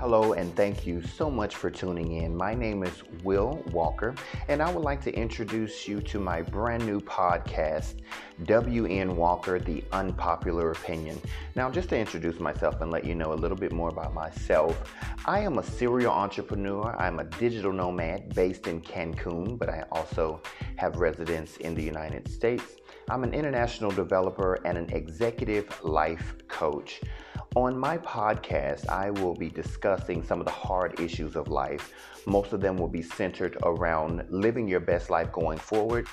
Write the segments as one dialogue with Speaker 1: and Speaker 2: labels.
Speaker 1: Hello, and thank you so much for tuning in. My name is Will Walker, and I would like to introduce you to my brand new podcast, WN Walker The Unpopular Opinion. Now, just to introduce myself and let you know a little bit more about myself, I am a serial entrepreneur. I'm a digital nomad based in Cancun, but I also have residence in the United States. I'm an international developer and an executive life coach. On my podcast, I will be discussing some of the hard issues of life. Most of them will be centered around living your best life going forward,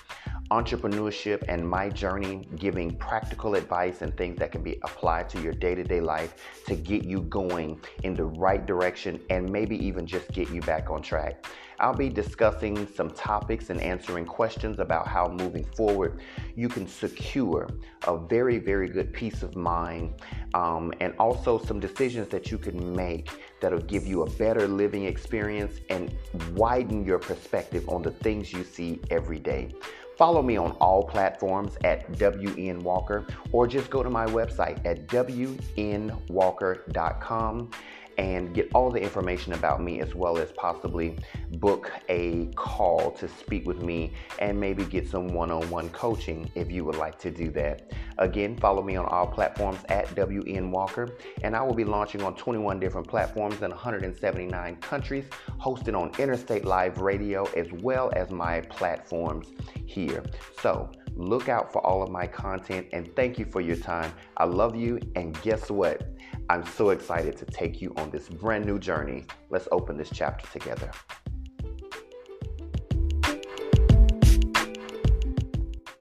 Speaker 1: entrepreneurship, and my journey, giving practical advice and things that can be applied to your day to day life to get you going in the right direction and maybe even just get you back on track. I'll be discussing some topics and answering questions about how moving forward you can secure a very, very good peace of mind um, and also some decisions that you can make that'll give you a better living experience and widen your perspective on the things you see every day. Follow me on all platforms at WN Walker or just go to my website at WNWalker.com and get all the information about me as well as possibly book a call to speak with me and maybe get some one on one coaching if you would like to do that. Again, follow me on all platforms at WN Walker, and I will be launching on 21 different platforms in 179 countries, hosted on Interstate Live Radio as well as my platforms here. So, look out for all of my content and thank you for your time. I love you, and guess what? I'm so excited to take you on this brand new journey. Let's open this chapter together.